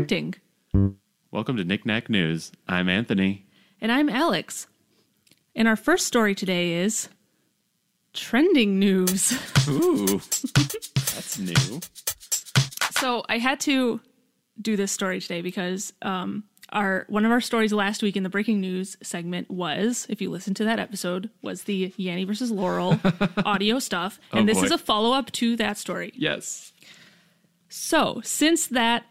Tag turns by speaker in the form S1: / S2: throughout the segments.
S1: printing.
S2: Welcome to Knickknack News. I'm Anthony.
S1: And I'm Alex. And our first story today is trending news.
S2: Ooh, that's new.
S1: so I had to do this story today because um, our one of our stories last week in the breaking news segment was, if you listen to that episode, was the Yanni versus Laurel audio stuff, and
S2: Oh,
S1: this
S2: boy.
S1: is a follow up to that story.
S2: Yes.
S1: So, since that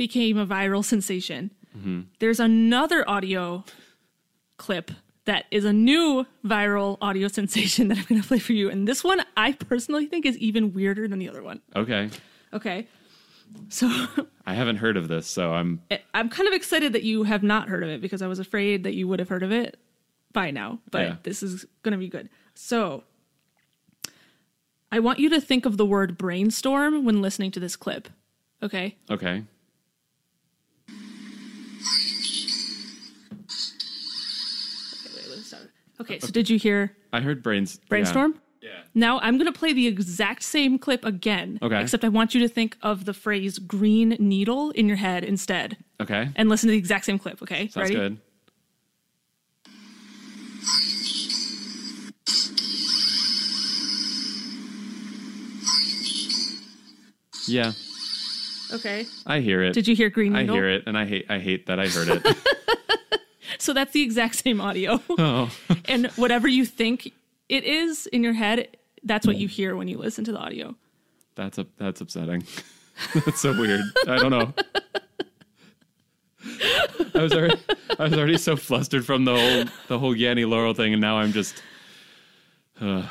S1: became a viral sensation, mm-hmm. there's another audio clip that is a new viral audio sensation that I'm going to play for you. And this one, I personally think, is even weirder than the other one.
S2: Okay.
S1: Okay. So,
S2: I haven't heard of this, so I'm
S1: I'm kind of excited that you have not heard of it because I was afraid that you would have heard of it by now. But
S2: Yeah.
S1: this is going to be good. So, I want you to think of the word brainstorm when listening to this clip. Okay.
S2: Okay,
S1: Okay, so did you hear
S2: I heard brains
S1: brainstorm?
S2: Yeah.
S1: Now I'm going to play the exact same clip again.
S2: Okay.
S1: Except I want you to think of the phrase green needle in your head instead.
S2: Okay.
S1: and listen to the exact same clip, okay?
S2: Sounds
S1: Ready?
S2: good. Yeah,
S1: Okay.
S2: I hear it.
S1: Did you hear green needle?
S2: I
S1: needle?
S2: hear it, and I hate. I hate that I heard it.
S1: So that's the exact same audio.
S2: oh,
S1: and whatever you think it is in your head, that's what you hear when you listen to the audio.
S2: that's a that's upsetting. that's so weird. I don't know. I was already I was already so flustered from the whole the whole Yanni Laurel thing, and now I'm just uh,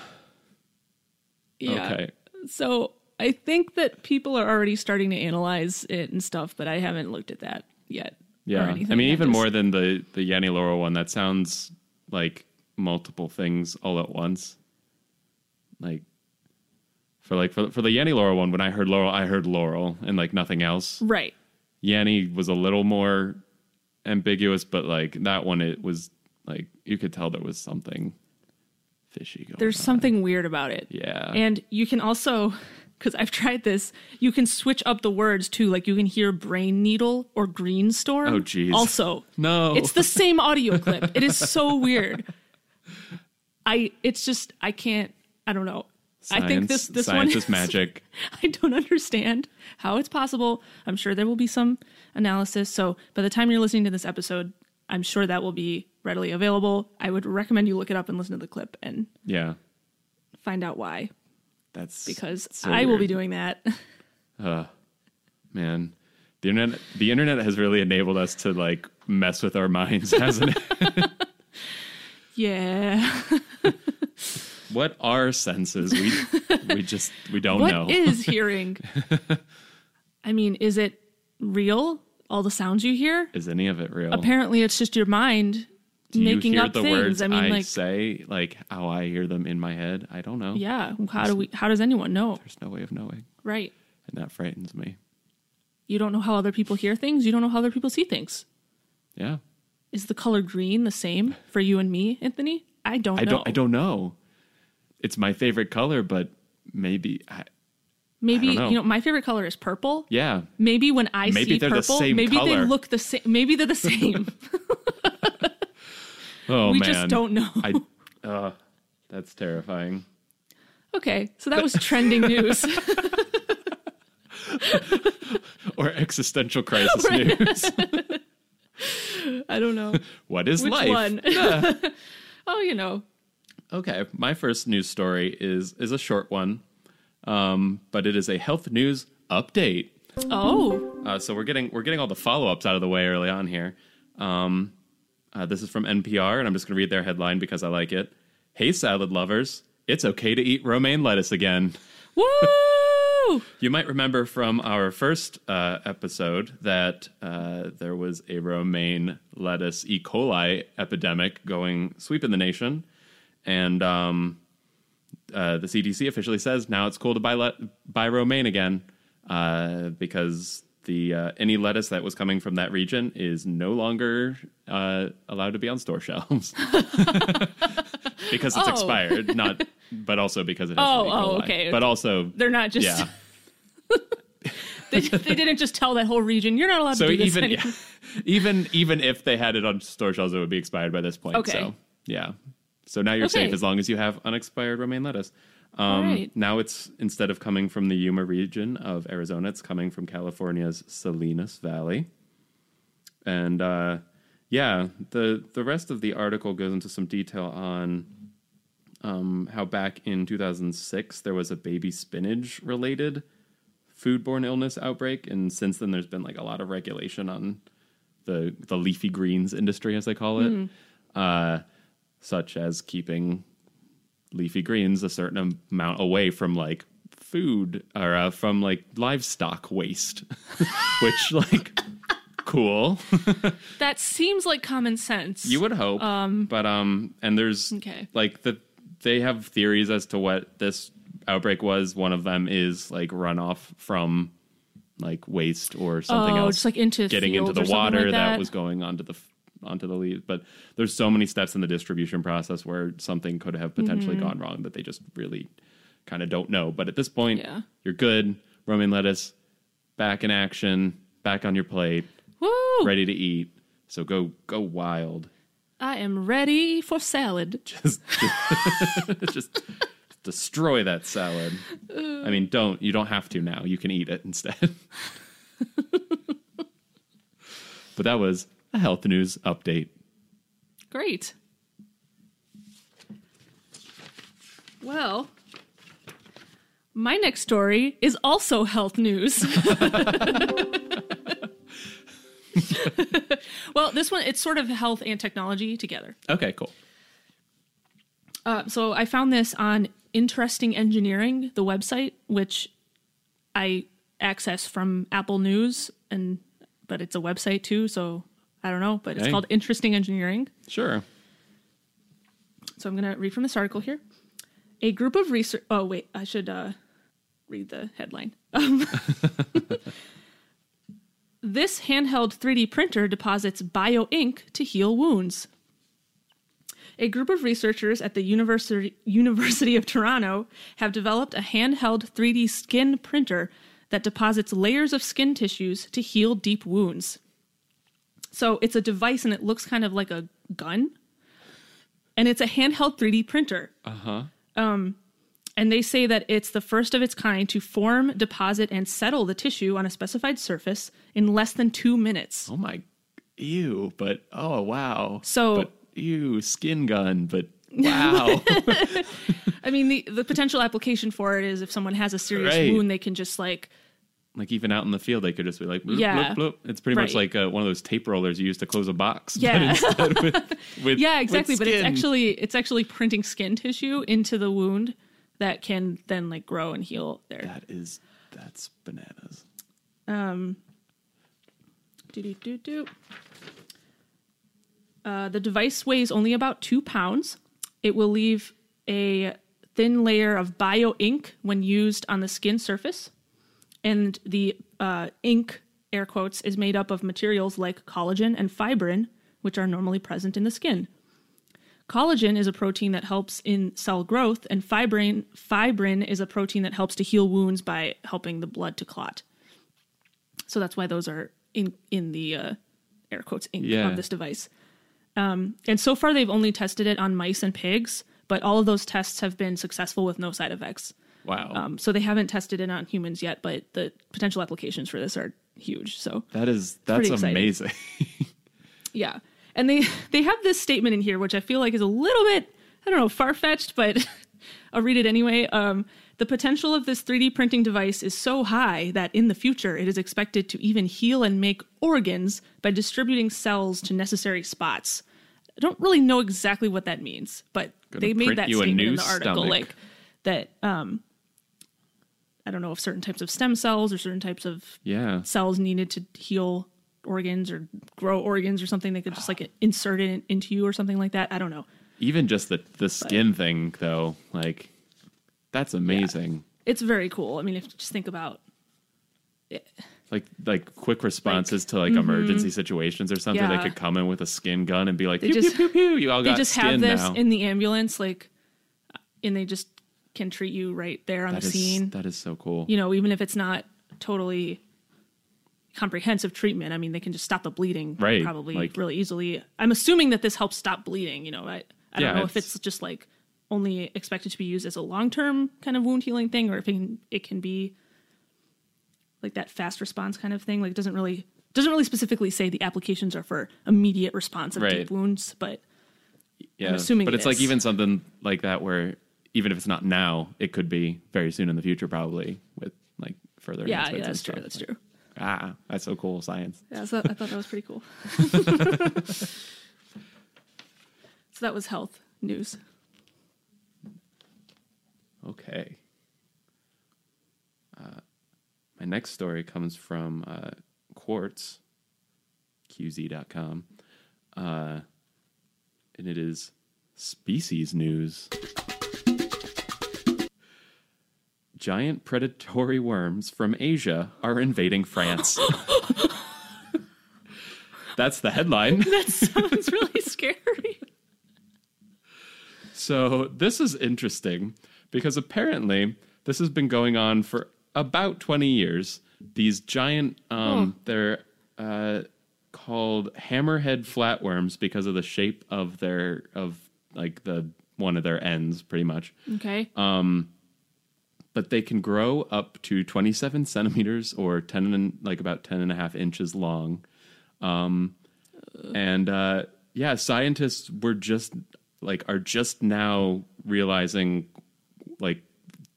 S1: Yeah.
S2: okay.
S1: So I think that people are already starting to analyze it and stuff, but I haven't looked at that yet.
S2: Yeah. I mean, even
S1: just-
S2: more than the the Yanni Laurel one. That sounds like multiple things all at once. Like for like for for the Yanni Laurel one, when I heard Laurel, I heard Laurel and like nothing else.
S1: Right.
S2: Yanni was a little more ambiguous, but like that one, it was like you could tell there was something fishy going.
S1: There's
S2: on.
S1: something weird about it.
S2: Yeah.
S1: And you can also, because I've tried this, you can switch up the words too. Like you can hear brain needle or green storm.
S2: Oh, geez.
S1: Also,
S2: no,
S1: it's the same audio clip. It is so weird. I, it's just, I can't, I don't know. I think this,
S2: Science-
S1: this
S2: science
S1: one
S2: is magic.
S1: I don't understand how it's possible. I'm sure there will be some analysis. So by the time you're listening to this episode, I'm sure that will be readily available. I would recommend you look it up and listen to the clip and
S2: Yeah,
S1: find out why,
S2: that's
S1: because
S2: so
S1: I will be doing that.
S2: Uh, man, the internet the internet has really enabled us to like mess with our minds, hasn't it?
S1: yeah.
S2: what are senses? We we just we don't
S1: What
S2: know.
S1: is hearing? I mean, is it real? All the sounds you hear?
S2: Is any of it real?
S1: Apparently, it's just your mind
S2: Do
S1: making up
S2: the
S1: things.
S2: words
S1: I mean,
S2: I
S1: like,
S2: say, like how I hear them in my head? I don't know.
S1: yeah. How do we? How does anyone know?
S2: There's no way of knowing,
S1: Right.
S2: and that frightens me.
S1: You don't know how other people hear things. You don't know how other people see things.
S2: Yeah,
S1: Is the color green the same for you and me, Anthony? I don't
S2: I
S1: know.
S2: don't. I don't know. It's my favorite color, but maybe. I,
S1: Maybe
S2: I know.
S1: you know my favorite color is purple.
S2: yeah,
S1: Maybe when I
S2: Maybe
S1: see
S2: the
S1: purple,
S2: same
S1: maybe they look the same. Maybe they're the same.
S2: Oh
S1: we
S2: man,
S1: just don't know.
S2: I. Uh, that's terrifying.
S1: okay, so that was trending news.
S2: Or existential crisis news.
S1: I don't know
S2: what is
S1: which
S2: life?
S1: one. oh, you know.
S2: Okay, my first news story is is a short one, um, but it is a health news update.
S1: Oh,
S2: Uh, so we're getting we're getting all the follow ups out of the way early on here. Um, uh, this is from NPR, and I'm just going to read their headline because I like it. Hey, salad lovers! It's okay to eat romaine lettuce again.
S1: woo!
S2: You might remember from our first uh, episode that uh, there was a romaine lettuce E. coli epidemic going sweeping the nation, and um, uh, the CDC officially says now it's cool to buy le- buy romaine again uh, because the uh, any lettuce that was coming from that region is no longer uh, allowed to be on store shelves because it's
S1: Oh.
S2: expired. Not, but also because it has
S1: Oh, oh, okay.
S2: But also
S1: They're not just.
S2: yeah.
S1: they, they didn't just tell that whole region you're not allowed
S2: so
S1: to do this
S2: even
S1: anymore.
S2: even even if they had it on store shelves, it would be expired by this point.
S1: Okay.
S2: So yeah. So now you're
S1: Okay.
S2: safe as long as you have unexpired romaine lettuce. Um,
S1: right.
S2: Now it's instead of coming from the Yuma region of Arizona, it's coming from California's Salinas Valley. And uh, yeah, the the rest of the article goes into some detail on um, how back in 2006 there was a baby spinach related foodborne illness outbreak, and since then there's been like a lot of regulation on the the leafy greens industry, as they call it, uh, such as keeping leafy greens a certain amount away from like food or uh, from like livestock waste, which like cool.
S1: That seems like common sense.
S2: You would hope, but um, and there's
S1: Okay.
S2: like the they have theories as to what this outbreak was. One of them is like runoff from like waste or something
S1: oh,
S2: else,
S1: just like into
S2: getting into the water
S1: like
S2: that.
S1: that.
S2: was going onto the onto the leaves. But there's so many steps in the distribution process where something could have potentially
S1: Mm-hmm.
S2: gone wrong that they just really kind of don't know. But at this point,
S1: Yeah.
S2: you're good. Romaine lettuce back in action, back on your plate,
S1: Woo!
S2: ready to eat. So go go wild.
S1: I am ready for salad.
S2: just just destroy that salad. I mean, don't you don't have to now. You can eat it instead. but that was a health news update.
S1: Great. Well, my next story is also health news. well, this one it's sort of health and technology together.
S2: Okay, cool.
S1: Uh, so I found this on Interesting Engineering, the website, which I access from Apple News, and but it's a website too, so I don't know. But it's called Interesting Engineering.
S2: Sure.
S1: So I'm going to read from this article here. A group of research. Oh wait, I should uh, read the headline. Um, this handheld 3D printer deposits bio ink to heal wounds. A group of researchers at the University, University of Toronto have developed a handheld 3D skin printer that deposits layers of skin tissues to heal deep wounds. So it's a device and it looks kind of like a gun. And it's a handheld 3D printer.
S2: Uh huh.
S1: And they say that it's the first of its kind to form, deposit, and settle the tissue on a specified surface in less than two minutes.
S2: Oh my, ew! But oh wow.
S1: So-
S2: but ew, skin gun. But wow.
S1: I mean, the, the potential application for it is if someone has a serious
S2: Right.
S1: wound, they can just like,
S2: like even out in the field, they could just be like, bloop,
S1: Yeah.
S2: bloop, bloop. It's pretty much like uh, one of those tape rollers you use to close a box. but
S1: Yeah.
S2: instead with, with
S1: yeah, exactly. But it's actually it's actually printing skin tissue into the wound that can then like grow and heal there.
S2: that is that's bananas.
S1: Do do do do. Uh, the device weighs only about two pounds. It will leave a thin layer of bio ink when used on the skin surface, and the uh, ink, air quotes, is made up of materials like collagen and fibrin, which are normally present in the skin. Collagen is a protein that helps in cell growth, and fibrin fibrin is a protein that helps to heal wounds by helping the blood to clot. So that's why those are in in the uh, air quotes ink
S2: Yeah.
S1: of this device. Um, and so far, they've only tested it on mice and pigs, but all of those tests have been successful with no side effects.
S2: Wow.
S1: Um, so they haven't tested it on humans yet, but the potential applications for this are huge. So
S2: that is that's amazing.
S1: yeah, and they they have this statement in here, which I feel like is a little bit I don't know far fetched, but I'll read it anyway. Um, the potential of this 3D printing device is so high that in the future it is expected to even heal and make organs by distributing cells to necessary spots. I don't really know exactly what that means, but
S2: Gonna
S1: they made that statement in the article,
S2: stomach.
S1: like that. Um, I don't know if certain types of stem cells or certain types of
S2: yeah.
S1: cells needed to heal organs or grow organs or something they could just like insert it into you or something like that i don't know
S2: Even just the the skin thing though, like that's amazing.
S1: it's very cool i mean if you just think about
S2: Like like quick responses to like emergency situations or something. They
S1: mm-hmm.
S2: Could come in with a skin gun and be like,
S1: They
S2: pew,
S1: just-
S2: pew, pew, pew. You all
S1: they
S2: got
S1: just have this
S2: now.
S1: in the ambulance like and they just can treat you right there on
S2: That
S1: the
S2: is-
S1: scene
S2: that is so cool.
S1: you know even if it's not totally comprehensive treatment. I mean, they can just stop the bleeding
S2: Right,
S1: probably
S2: like-
S1: really easily. I'm assuming that this helps stop bleeding. You know, I, I
S2: Yeah,
S1: don't know if
S2: it's-
S1: it's just like only expected to be used as a long term kind of wound healing thing, or if it can, it can be like that fast response kind of thing. Like, it doesn't really doesn't really specifically say the applications are for immediate response of
S2: Right.
S1: deep wounds, but
S2: Yeah,
S1: assuming
S2: but
S1: it
S2: it's like even something like that where even if it's not now, it could be very soon in the future, probably with like further.
S1: yeah, yeah, that's true.
S2: stuff.
S1: That's
S2: Like,
S1: true.
S2: Ah, that's so cool, science.
S1: Yeah, so I thought that was pretty cool. so that was health news.
S2: Okay. Uh, my next story comes from uh, Quartz, QZ.com, uh, and it is species news. Giant predatory worms from Asia are invading France. That's the headline.
S1: That sounds really scary.
S2: So this is interesting because apparently this has been going on for about 20 years. These giant, um, they're uh, called hammerhead flatworms because of the shape of their of like the one of their ends, pretty much.
S1: Okay.
S2: But they can grow up to 27 centimeters or 10 and like about 10 and a half inches long. Um, and uh, yeah, scientists were just like are just now realizing like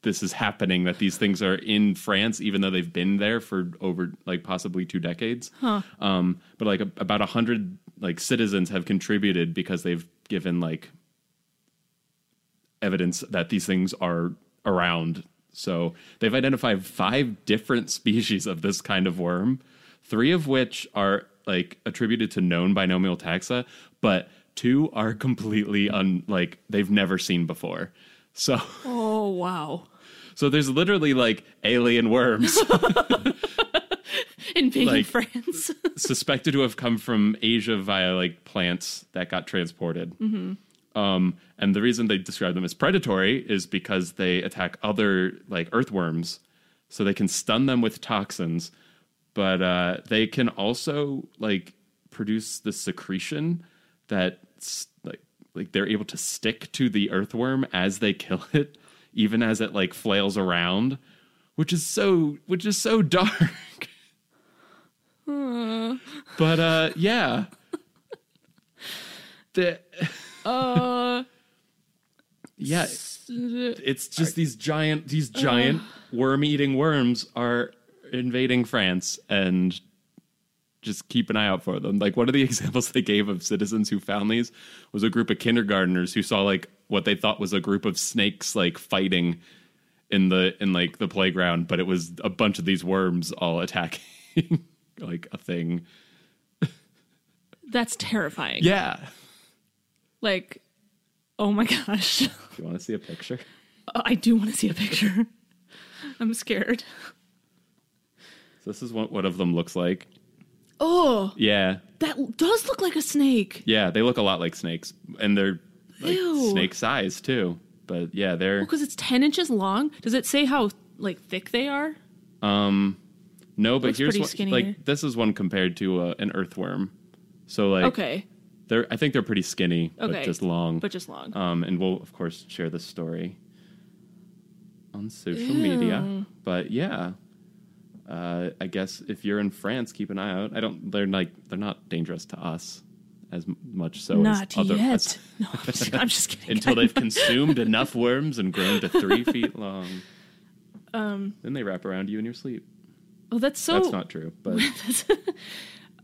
S2: this is happening that these things are in France even though they've been there for over like possibly two decades. Um, but like a, about a hundred like citizens have contributed because they've given like evidence that these things are around. So they've identified five different species of this kind of worm, three of which are like attributed to known binomial taxa, but two are completely un like they've never seen before. So
S1: oh wow.
S2: so there's literally like alien worms
S1: Invading
S2: Like-
S1: France.
S2: suspected to have come from Asia via like plants that got transported. Mm-hmm. Um, and the reason they describe them as predatory is because they attack other like earthworms, so they can stun them with toxins, but uh, they can also like produce the secretion that like like they're able to stick to the earthworm as they kill it, even as it like flails around, which is so which is so dark. But uh yeah. The
S1: uh
S2: yeah, it's just these giant these giant worm-eating worms are invading France and just keep an eye out for them. Like one of the examples they gave of citizens who found these was a group of kindergartners who saw like what they thought was a group of snakes like fighting in the in like the playground, but it was a bunch of these worms all attacking like a thing.
S1: that's terrifying.
S2: Yeah.
S1: Like oh my gosh.
S2: Do you want to see a picture?
S1: I do want to see a picture. I'm scared.
S2: So this is what one of them looks like.
S1: Oh,
S2: Yeah.
S1: that does look like a snake.
S2: Yeah, they look a lot like snakes, and they're like
S1: Ew.
S2: snake size too. But yeah, they're
S1: Because it's 10 inches long. Does it say how like thick they are?
S2: Um, no. But here's
S1: skinny.
S2: like this is one compared to uh, an earthworm. So like
S1: Okay,
S2: they're I think they're pretty skinny, but just long.
S1: but just long.
S2: um, and we'll of course share this story on social media. But yeah. Uh, I guess if you're in France, keep an eye out. I don't. They're like they're not dangerous to us as much so
S1: Not
S2: as other
S1: yet.
S2: as-
S1: no, I'm just, I'm just kidding.
S2: until they've consumed enough worms and grown to three feet long. Um, then they wrap around you in your sleep.
S1: oh, that's so
S2: That's not true, but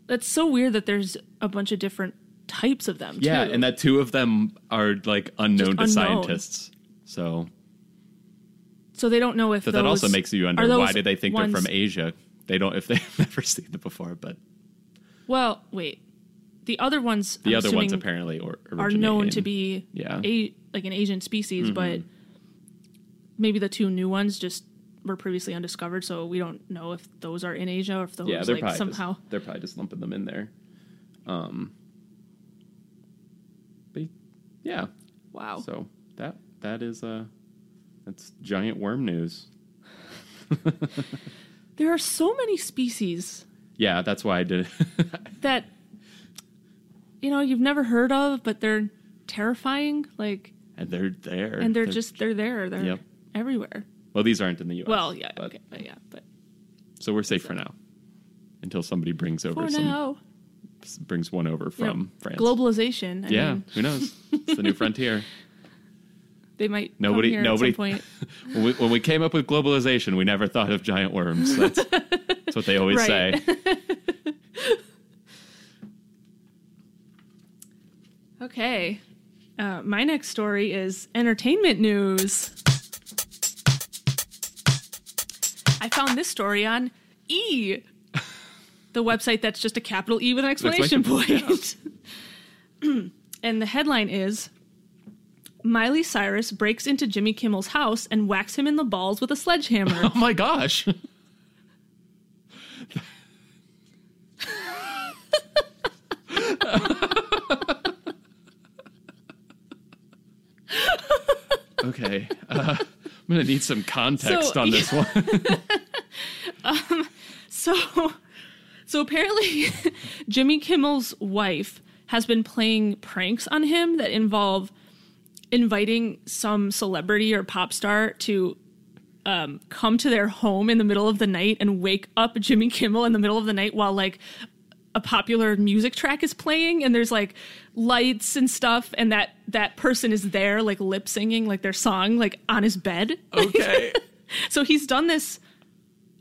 S1: that's so weird that there's a bunch of different types of them.
S2: yeah,
S1: too.
S2: and that two of them are like unknown
S1: Just
S2: to
S1: unknown.
S2: scientists. So,
S1: so they don't know if those,
S2: that also makes you wonder why do they think
S1: ones,
S2: they're from Asia? They don't if they've never seen it before. But
S1: Well, wait, the other ones.
S2: the
S1: I'm
S2: other ones apparently or
S1: are known to be
S2: Yeah. Mm-hmm.
S1: a like an Asian species, but maybe the two new ones just were previously undiscovered, so we don't know if those are in Asia or if those
S2: yeah, they're
S1: like somehow.
S2: just, they're probably just lumping them in there. Um, yeah,
S1: Wow.
S2: So that that is uh that's giant worm news.
S1: There are so many species
S2: Yeah, that's why I did.
S1: that you know you've never heard of, but they're terrifying. Like,
S2: and they're there.
S1: and they're, just they're there. They're
S2: Yep.
S1: everywhere.
S2: well. These aren't in the U.S.
S1: Well, yeah,
S2: but-
S1: okay, but yeah, but
S2: So we're safe for now, until somebody brings over
S1: for
S2: some
S1: now,
S2: brings one over from France.
S1: globalization. I
S2: yeah,
S1: mean,
S2: who knows? It's the new frontier.
S1: they might
S2: Nobody, nobody.
S1: at some point.
S2: when, we, when we came up with globalization, we never thought of giant worms. That's, that's what they always say.
S1: Okay. Uh, my next story is entertainment news. I found this story on E, the website that's just a capital E with an
S2: exclamation
S1: point. and the headline is Miley Cyrus breaks into Jimmy Kimmel's house and whacks him in the balls with a sledgehammer.
S2: Oh my gosh. okay. Uh, I'm going to need some context
S1: So,
S2: on this one.
S1: So, so apparently, Jimmy Kimmel's wife has been playing pranks on him that involve inviting some celebrity or pop star to um, come to their home in the middle of the night and wake up Jimmy Kimmel in the middle of the night while like a popular music track is playing and there's like lights and stuff and that that person is there like lip singing like their song like on his bed
S2: okay.
S1: so he's done this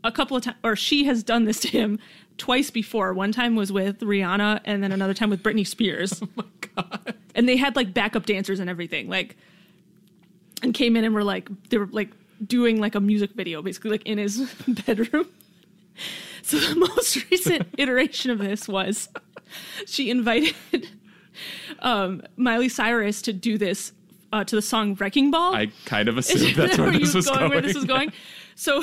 S1: a couple of times, or she has done this to him twice before. One time was with Rihanna, and then another time with Britney Spears. oh my god! And they had like backup dancers and everything, like, and came in and were like, they were like doing like a music video, basically like in his bedroom. So the most recent iteration of this was she invited um, Miley Cyrus to do this uh, to the song "Wrecking Ball."
S2: I kind of assumed that's where this was
S1: going,
S2: going.
S1: where this was going. So,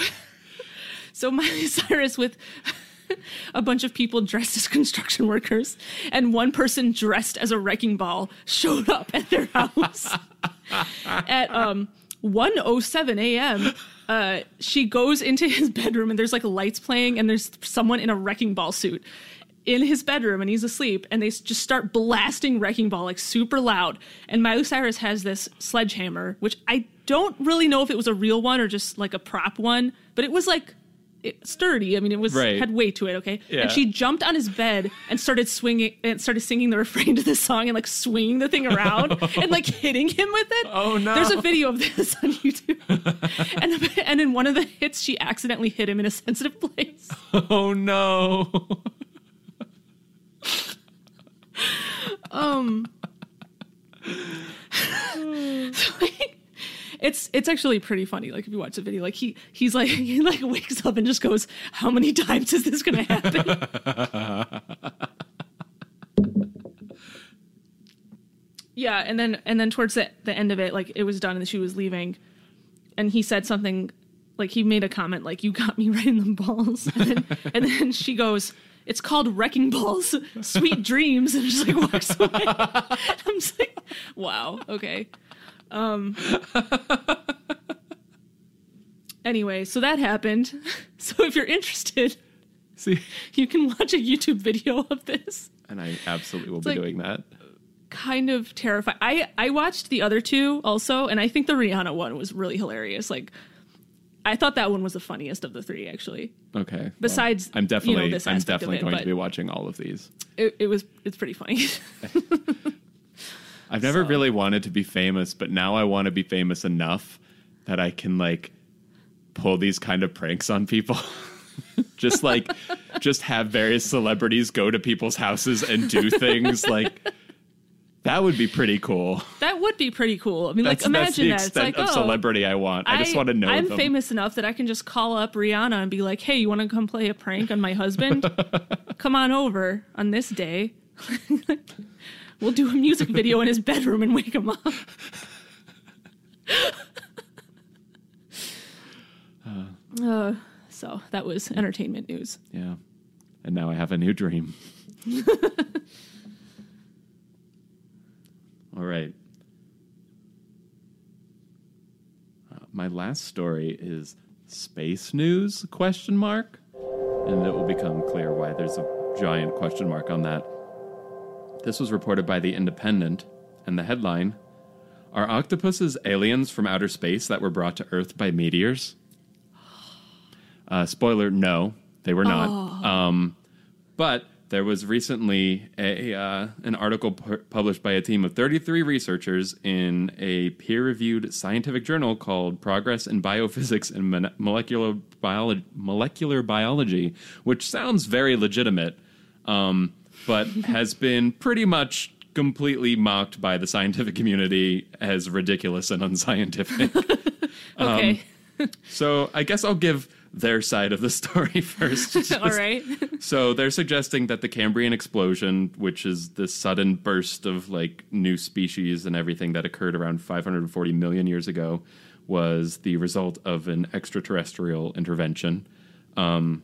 S1: so Miley Cyrus with a bunch of people dressed as construction workers, and one person dressed as a wrecking ball showed up at their house at um 1:07 a.m. Uh, she goes into his bedroom and there's like lights playing and there's someone in a wrecking ball suit in his bedroom and he's asleep and they just start blasting wrecking ball like super loud and miley cyrus has this sledgehammer which i don't really know if it was a real one or just like a prop one but it was like it, sturdy i mean it was
S2: Right.
S1: had weight to it okay
S2: Yeah.
S1: and she jumped on his bed and started swinging and started singing the refrain to the song and like swinging the thing around oh. and like hitting him with it
S2: Oh, no.
S1: there's a video of this on youtube and, and in one of the hits she accidentally hit him in a sensitive place
S2: oh no. Um.
S1: like, it's it's actually pretty funny. Like if you watch the video, like he he's like he like wakes up and just goes, "How many times is this going to happen?" yeah, and then and then towards the the end of it, like it was done and she was leaving, and he said something like he made a comment like, "You got me right in the balls," and then, and then she goes. It's called Wrecking Balls, Sweet Dreams, and just like walks away. I'm just like, wow, okay. Um. Anyway, so that happened. So if you're interested,
S2: See,
S1: you can watch a YouTube video of this.
S2: and I absolutely will be
S1: like-
S2: doing that.
S1: Kind of terrifying. I I watched the other two also, and I think the Rihanna one was really hilarious. Like, I thought that one was the funniest of the three. Actually,
S2: Okay. well,
S1: Besides,
S2: I'm
S1: you know,
S2: definitely, I'm definitely
S1: it,
S2: going to be watching all of these.
S1: it, it was it's pretty funny.
S2: I've never
S1: So-
S2: really wanted to be famous, but now I want to be famous enough that I can like pull these kind of pranks on people. just like just have various celebrities go to people's houses and do things like that would be pretty cool.
S1: that would be pretty cool. I mean,
S2: That's,
S1: like
S2: that's the
S1: imagine that. It's like
S2: of
S1: oh,
S2: celebrity I want. I, just want to know
S1: I'm
S2: them.
S1: famous enough that I can just call up Rihanna and be like, "Hey, you want to come play a prank on my husband? come on over on this day. We'll do a music video in his bedroom and wake him up." Uh, so that was entertainment news.
S2: Yeah. And now I have a new dream. All right. Uh, my last story is space news question mark. and it will become clear why there's a giant question mark on that. This was reported by The Independent, and the headline Are octopuses aliens from outer space that were brought to Earth by meteors? Uh, spoiler, no, they were not. Um, but there was recently a uh, an article pu- published by a team of 33 researchers in a peer-reviewed scientific journal called Progress in Biophysics and Mon- Molecular Molecular Biology, which sounds very legitimate, um, but has been pretty much completely mocked by the scientific community as ridiculous and unscientific.
S1: Okay.
S2: so I guess I'll give their side of the story first. Just-
S1: All right.
S2: so they're suggesting that the Cambrian explosion, which is this sudden burst of like new species and everything that occurred around 540 million years ago, was the result of an extraterrestrial intervention. Um,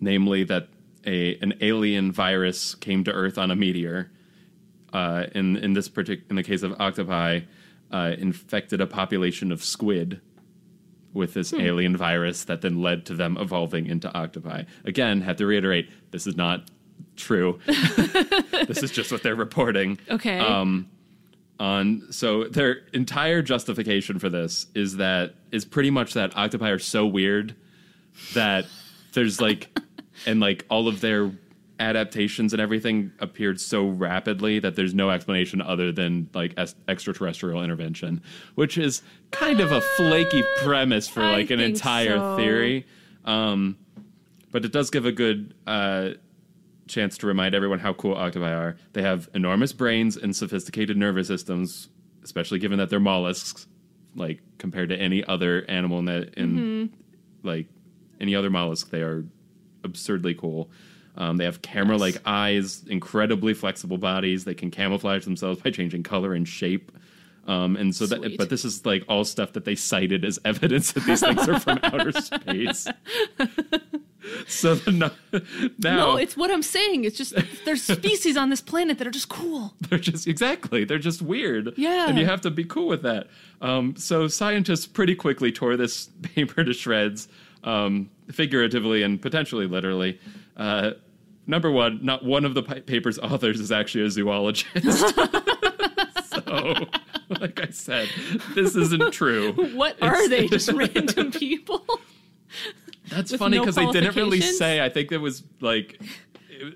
S2: namely, that a an alien virus came to Earth on a meteor. Uh, in in this partic- in the case of octopi, uh, infected a population of squid with this alien virus that then led to them evolving into octopi. Again, have to reiterate, this is not true. this is just what they're reporting.
S1: Okay.
S2: Um, on so their entire justification for this is that is pretty much that octopi are so weird that there's like and like all of their adaptations and everything appeared so rapidly that there's no explanation other than like es- extraterrestrial intervention which is kind of a flaky premise for
S1: I
S2: like an entire
S1: so.
S2: theory um but it does give a good uh chance to remind everyone how cool octopi are. They have enormous brains and sophisticated nervous systems, especially given that they're mollusks, like compared to any other animal in that in like any other mollusk, they are absurdly cool. Um, they have camera-like eyes, incredibly flexible bodies. They can camouflage themselves by changing color and shape. Um, and so that, but this is like all stuff that they cited as evidence that these things are from outer space. so the, no- now
S1: no, it's what I'm saying. It's just there's species on this planet that are just cool.
S2: they're just exactly they're just weird
S1: Yeah.
S2: and you have to be cool with that um, so scientists pretty quickly tore this paper to shreds um, figuratively and potentially literally uh, number one not one of the pa- paper's authors is actually a zoologist so like i said this isn't true
S1: What
S2: It's-
S1: are they? Just random people?
S2: that's funny
S1: no
S2: because they didn't really say i think it was like it-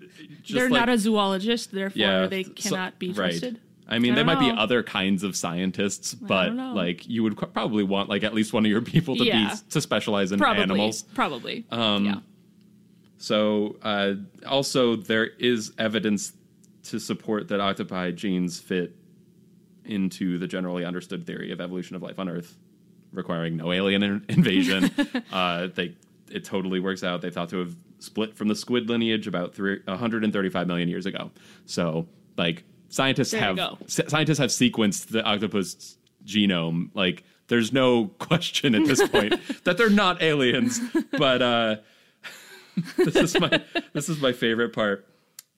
S1: They're
S2: like-
S1: not a zoologist, therefore
S2: yeah,
S1: they
S2: so-
S1: cannot be
S2: right. I mean,
S1: I
S2: there might be other kinds of scientists, but like you would qu- probably want like at least one of your people to
S1: Yeah.
S2: be to specialize in
S1: Probably.
S2: animals.
S1: Probably.
S2: Um,
S1: yeah.
S2: So uh, also there is evidence to support that octopi genes fit into the generally understood theory of evolution of life on Earth, requiring no alien in- invasion. uh, they it totally works out. They thought to have split from the squid lineage about three, 135 million years ago. So like scientists
S1: There
S2: have scientists have sequenced the octopus genome. Like there's no question at this point that they're not aliens. But uh, this is my this is my favorite part.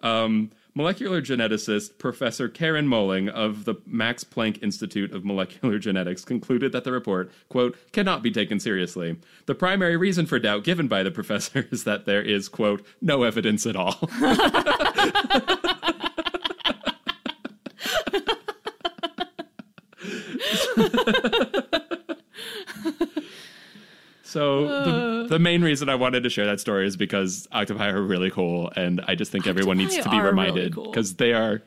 S2: Um, molecular geneticist Professor Karin Mölling of the Max Planck Institute of Molecular Genetics concluded that the report, quote, cannot be taken seriously. The primary reason for doubt given by the professor is that there is, quote, no evidence at all. So the, the main reason I wanted to share that story is because octopi are really cool, and I just think everyone needs to
S1: Octopi
S2: be
S1: are really
S2: reminded
S1: cool.
S2: because they are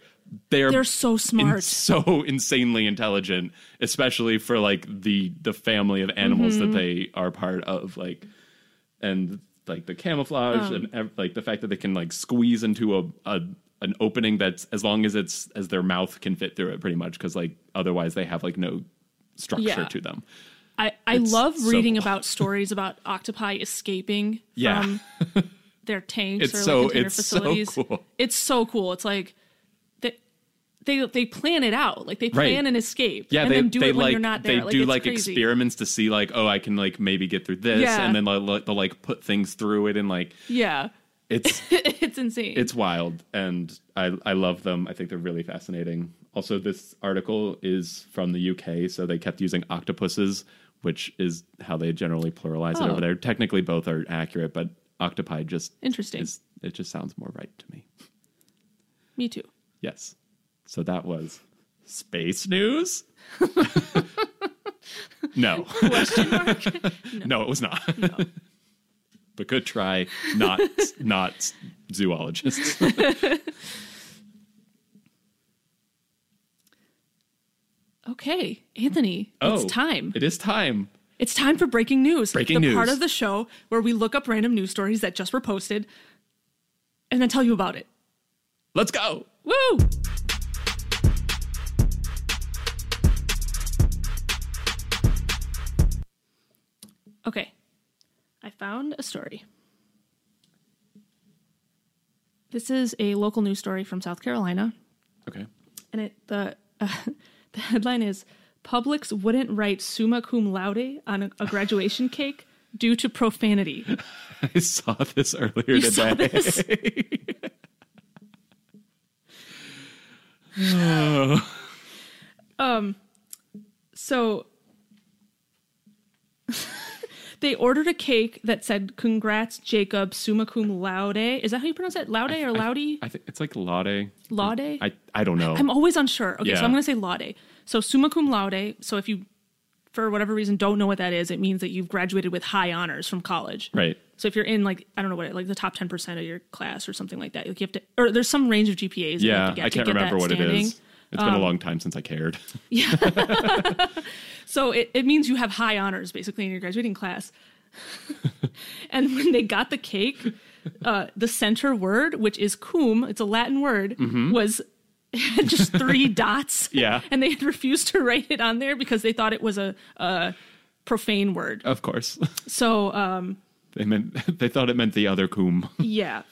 S2: they are
S1: They're so smart, in-
S2: so insanely intelligent, especially for like the the family of animals
S1: Mm-hmm.
S2: that they are part of, like and like the camouflage
S1: Um.
S2: and ev- like the fact that they can like squeeze into a, a an opening that's as long as it's as their mouth can fit through it, pretty much because like otherwise they have like no structure
S1: Yeah.
S2: to them.
S1: I, I
S2: It's
S1: love
S2: so
S1: reading
S2: cool.
S1: about stories about octopi escaping
S2: Yeah.
S1: from their tanks
S2: It's
S1: or
S2: so-
S1: like container
S2: it's so
S1: facilities.
S2: cool.
S1: It's so cool. It's like they they they plan it out. Like they plan
S2: Right.
S1: an escape.
S2: Yeah,
S1: and
S2: they
S1: then do
S2: they
S1: it when
S2: like
S1: you're not there.
S2: they
S1: like,
S2: do like
S1: crazy.
S2: experiments to see like oh I can like maybe get through this
S1: Yeah.
S2: and then they'll, they'll like put things through it and like
S1: Yeah.
S2: it's
S1: it's insane.
S2: it's wild and I I love them. I think they're really fascinating. Also, this article is from the UK, so they kept using octopuses, which is how they generally pluralize it
S1: Oh.
S2: over there. Technically, both are accurate, but octopi just
S1: Interesting.
S2: is it just sounds more right to me.
S1: Me too.
S2: Yes. So that was space news. no,
S1: Question mark?
S2: no, it was not. but good try. Not not zoologists.
S1: Okay, Anthony,
S2: Oh,
S1: it's time.
S2: It is time.
S1: It's time for breaking news.
S2: Breaking
S1: the part of the show where we look up random news stories that just were posted and then tell you about it.
S2: Let's go.
S1: Woo! Okay. I found a story. This is a local news story from South Carolina,
S2: Okay.
S1: and it the uh, the headline is Publix wouldn't write summa cum laude on a, a graduation cake due to profanity.
S2: I saw this earlier
S1: You
S2: today.
S1: saw this? Um, so they ordered a cake that said "Congrats, Jacob, summa cum laude." Is that how you pronounce it? Laude or laude?
S2: I think it's like laude.
S1: Laude.
S2: I I don't know.
S1: I'm always unsure. Okay,
S2: Yeah.
S1: so I'm going to say laude. So summa cum laude. So if you, for whatever reason, don't know what that is, it means that you've graduated with high honors from college.
S2: right.
S1: So if you're in like I don't know what like the top ten percent of your class or something like that, like you have to, or there's some range of GPAs. that you have
S2: Yeah,
S1: to get
S2: I can't remember what it
S1: standing.
S2: is. It's been a long time since I cared. Yeah.
S1: so it, it means you have high honors basically in your graduating class. and when they got the cake, uh, the center word, which is cum, it's a Latin word, was just three dots.
S2: Mm-hmm. Yeah.
S1: And they had refused to write it on there because they thought it was a, a profane word.
S2: of course.
S1: So um,
S2: they meant they thought it meant the other coom.
S1: yeah.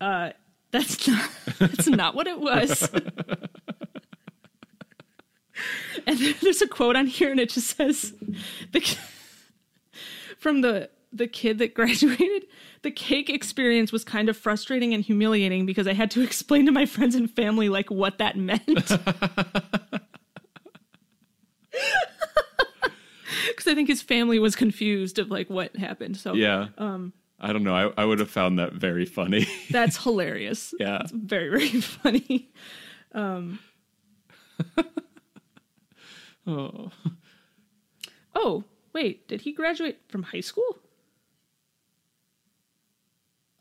S1: Uh, that's not that's not what it was. and there's a quote on here, and it just says, "the from the the kid that graduated." The cake experience was kind of frustrating and humiliating because I had to explain to my friends and family like what that meant. Because I think his family was confused of like what happened. So
S2: Yeah. Um I don't know. I, I would have found that very funny.
S1: that's hilarious.
S2: yeah.
S1: It's very very funny. Um,
S2: Oh.
S1: oh wait, did he graduate from high school?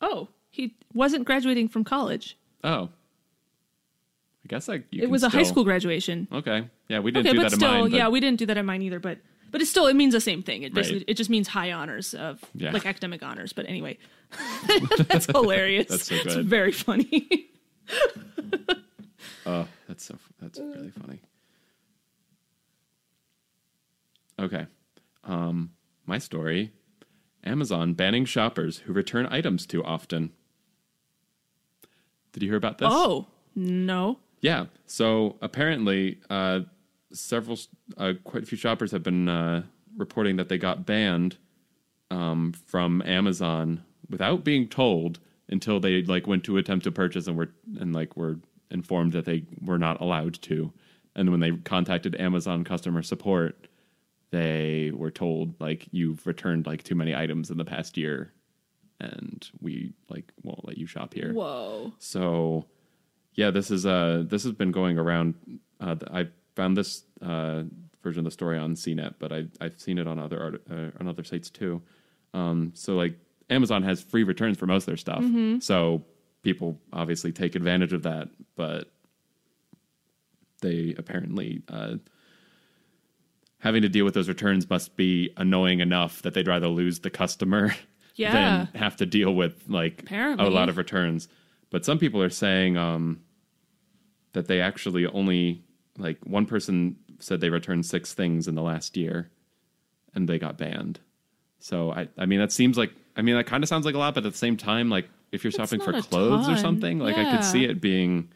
S1: Oh, he wasn't graduating from college.
S2: Oh. I guess you
S1: It was a high school graduation.
S2: Okay. Yeah, we didn't
S1: Okay,
S2: do
S1: but
S2: that
S1: still,
S2: in mine. but-
S1: yeah, we didn't do that in mine either. But but it still it means the same thing. It basically
S2: Right.
S1: it just means high honors of
S2: Yeah.
S1: like academic honors. But anyway, that's hilarious.
S2: That's so
S1: It's very funny.
S2: Oh, that's so that's really funny. Okay. Um my story. Amazon banning shoppers who return items too often. Did you hear about this?
S1: oh no,
S2: Yeah. So apparently, uh, several, uh, quite a few shoppers have been uh, reporting that they got banned um, from Amazon without being told until they like went to attempt to purchase and were and like were informed that they were not allowed to. And when they contacted Amazon customer support, they were told like you've returned like too many items in the past year, and we like won't let you shop here.
S1: whoa,
S2: So, yeah, this is uh this has been going around. Uh, I found this uh, version of the story on CNET, but I I've seen it on other art, uh, on other sites too. Um, so like Amazon has free returns for most of their stuff, so people obviously take advantage of that, but they apparently. Uh, Having to deal with those returns must be annoying enough that they'd rather lose the customer
S1: Yeah.
S2: than have to deal with like
S1: Apparently.
S2: a lot of returns. But some people are saying um, that they actually only like one person said they returned six things in the last year, and they got banned. So I, I mean, that seems like I mean that kind of sounds like a lot, but at the same time, like if you're shopping for clothes or something, like I could see it being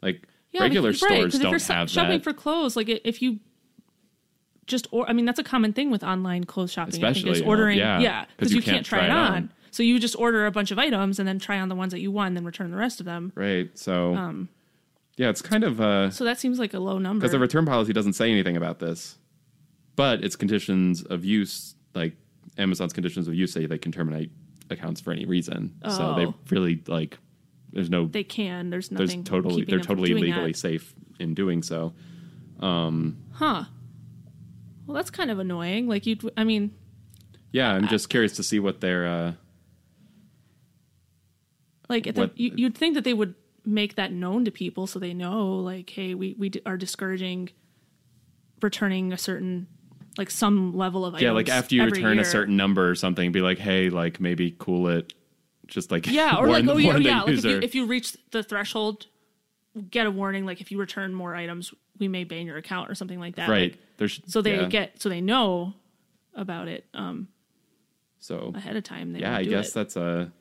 S2: like
S1: Yeah,
S2: regular
S1: because- right,
S2: don't
S1: if you're
S2: have
S1: shopping
S2: that.
S1: for clothes, like if you just or I mean that's a common thing with online clothes shopping. I think,
S2: Especially,
S1: is ordering,
S2: yeah,
S1: yeah,
S2: 'cause
S1: because
S2: you
S1: you, can't,
S2: can't
S1: try,
S2: try
S1: it
S2: it
S1: on.
S2: on.
S1: So you just order a bunch of items and then try on the ones that you want, and then return the rest of them.
S2: right. So
S1: Um,
S2: yeah, it's kind of uh,
S1: So that seems like a low number.
S2: because the return policy doesn't say anything about this, but its conditions of use, like Amazon's conditions of use, say they can terminate accounts for any reason. So they
S1: Oh.
S2: really like there's no
S1: They can. There's
S2: there's
S1: nothing.
S2: totally they're totally legally
S1: that.
S2: safe in doing so.
S1: Um, Huh. Well, that's kind of annoying. Like you, I mean,
S2: Yeah, I'm just curious to see what their uh
S1: like the,
S2: What-
S1: you, you'd think that they would make that known to people so they know, like, hey, we we d- are discouraging returning a certain, like, some level of items.
S2: yeah, like after you return a certain number or something, be like, hey, like maybe cool it, just like
S1: Yeah, or
S2: warn-
S1: like oh yeah, yeah like if you, if you reach the threshold, get a warning. Like if you return more items, we may ban your account or something like that.
S2: right.
S1: Like,
S2: There's
S1: so they
S2: yeah.
S1: get so they know about it um
S2: so
S1: ahead of time. They
S2: yeah, I guess
S1: it.
S2: that's a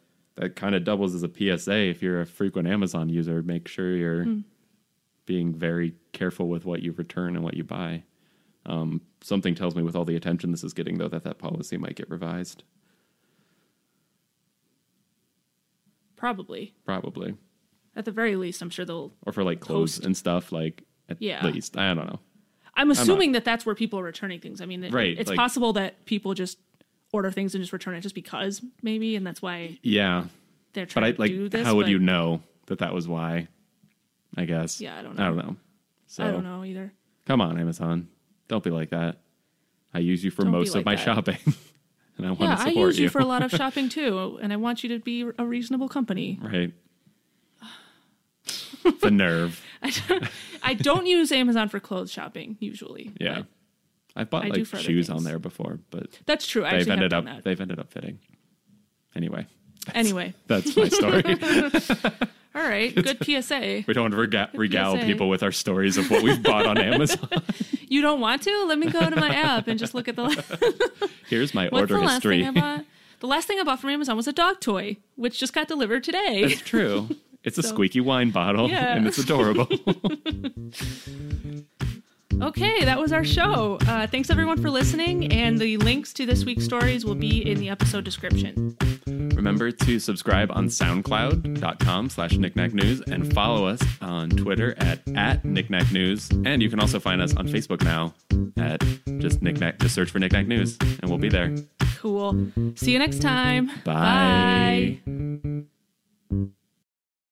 S2: that kind of doubles as a PSA. If you're a frequent Amazon user, make sure you're
S1: Hmm.
S2: being very careful with what you return and what you buy. Um, something tells me, with all the attention this is getting, though, that that policy might get revised.
S1: probably
S2: Probably,
S1: at the very least. I'm sure they'll.
S2: or for like clothes
S1: Post.
S2: and stuff. Like at
S1: Yeah.
S2: least I don't know.
S1: I'm assuming that that's where people are returning things. I mean, it-
S2: Right,
S1: It's
S2: like-
S1: possible that people just order things and just return it just because maybe, and that's why
S2: Yeah,
S1: they're
S2: but
S1: trying
S2: I
S1: to
S2: like
S1: do this.
S2: how would
S1: but
S2: you know that that was why? I guess.
S1: Yeah, I don't know.
S2: I don't know. So
S1: I don't know either.
S2: come on, Amazon, don't be like that. I use you for
S1: Don't be
S2: most of
S1: like
S2: my
S1: that.
S2: shopping, and I want
S1: Yeah,
S2: to
S1: I
S2: support
S1: use you for a lot of shopping too, and I want you to be a reasonable company.
S2: right. the nerve.
S1: I don't use Amazon for clothes shopping usually.
S2: Yeah.
S1: but
S2: I've bought
S1: I
S2: like shoes
S1: things.
S2: on there before, but
S1: that's true. I
S2: they've ended up
S1: that.
S2: they've ended up fitting. Anyway,
S1: Anyway,
S2: that's my story.
S1: all right, good PSA.
S2: we don't want to rega- regale
S1: PSA.
S2: people with our stories of what we've bought on Amazon.
S1: You don't want to? Let me go to my app and just look at the.
S2: Here's my
S1: What's
S2: order
S1: the last
S2: history.
S1: thing I bought? The last thing I bought from Amazon was a dog toy, which just got delivered today.
S2: That's true. It's a squeaky wine bottle,
S1: Yeah.
S2: and it's adorable.
S1: Okay, that was our show. Uh, thanks everyone for listening, and the links to this week's stories will be in the episode description.
S2: Remember to subscribe on soundcloud.com slash knickknacknews and follow us on Twitter at, at knickknacknews. And you can also find us on Facebook now at just knickknack, just search for knickknack news, and we'll be there.
S1: Cool. See you next time.
S2: Bye.
S1: Bye.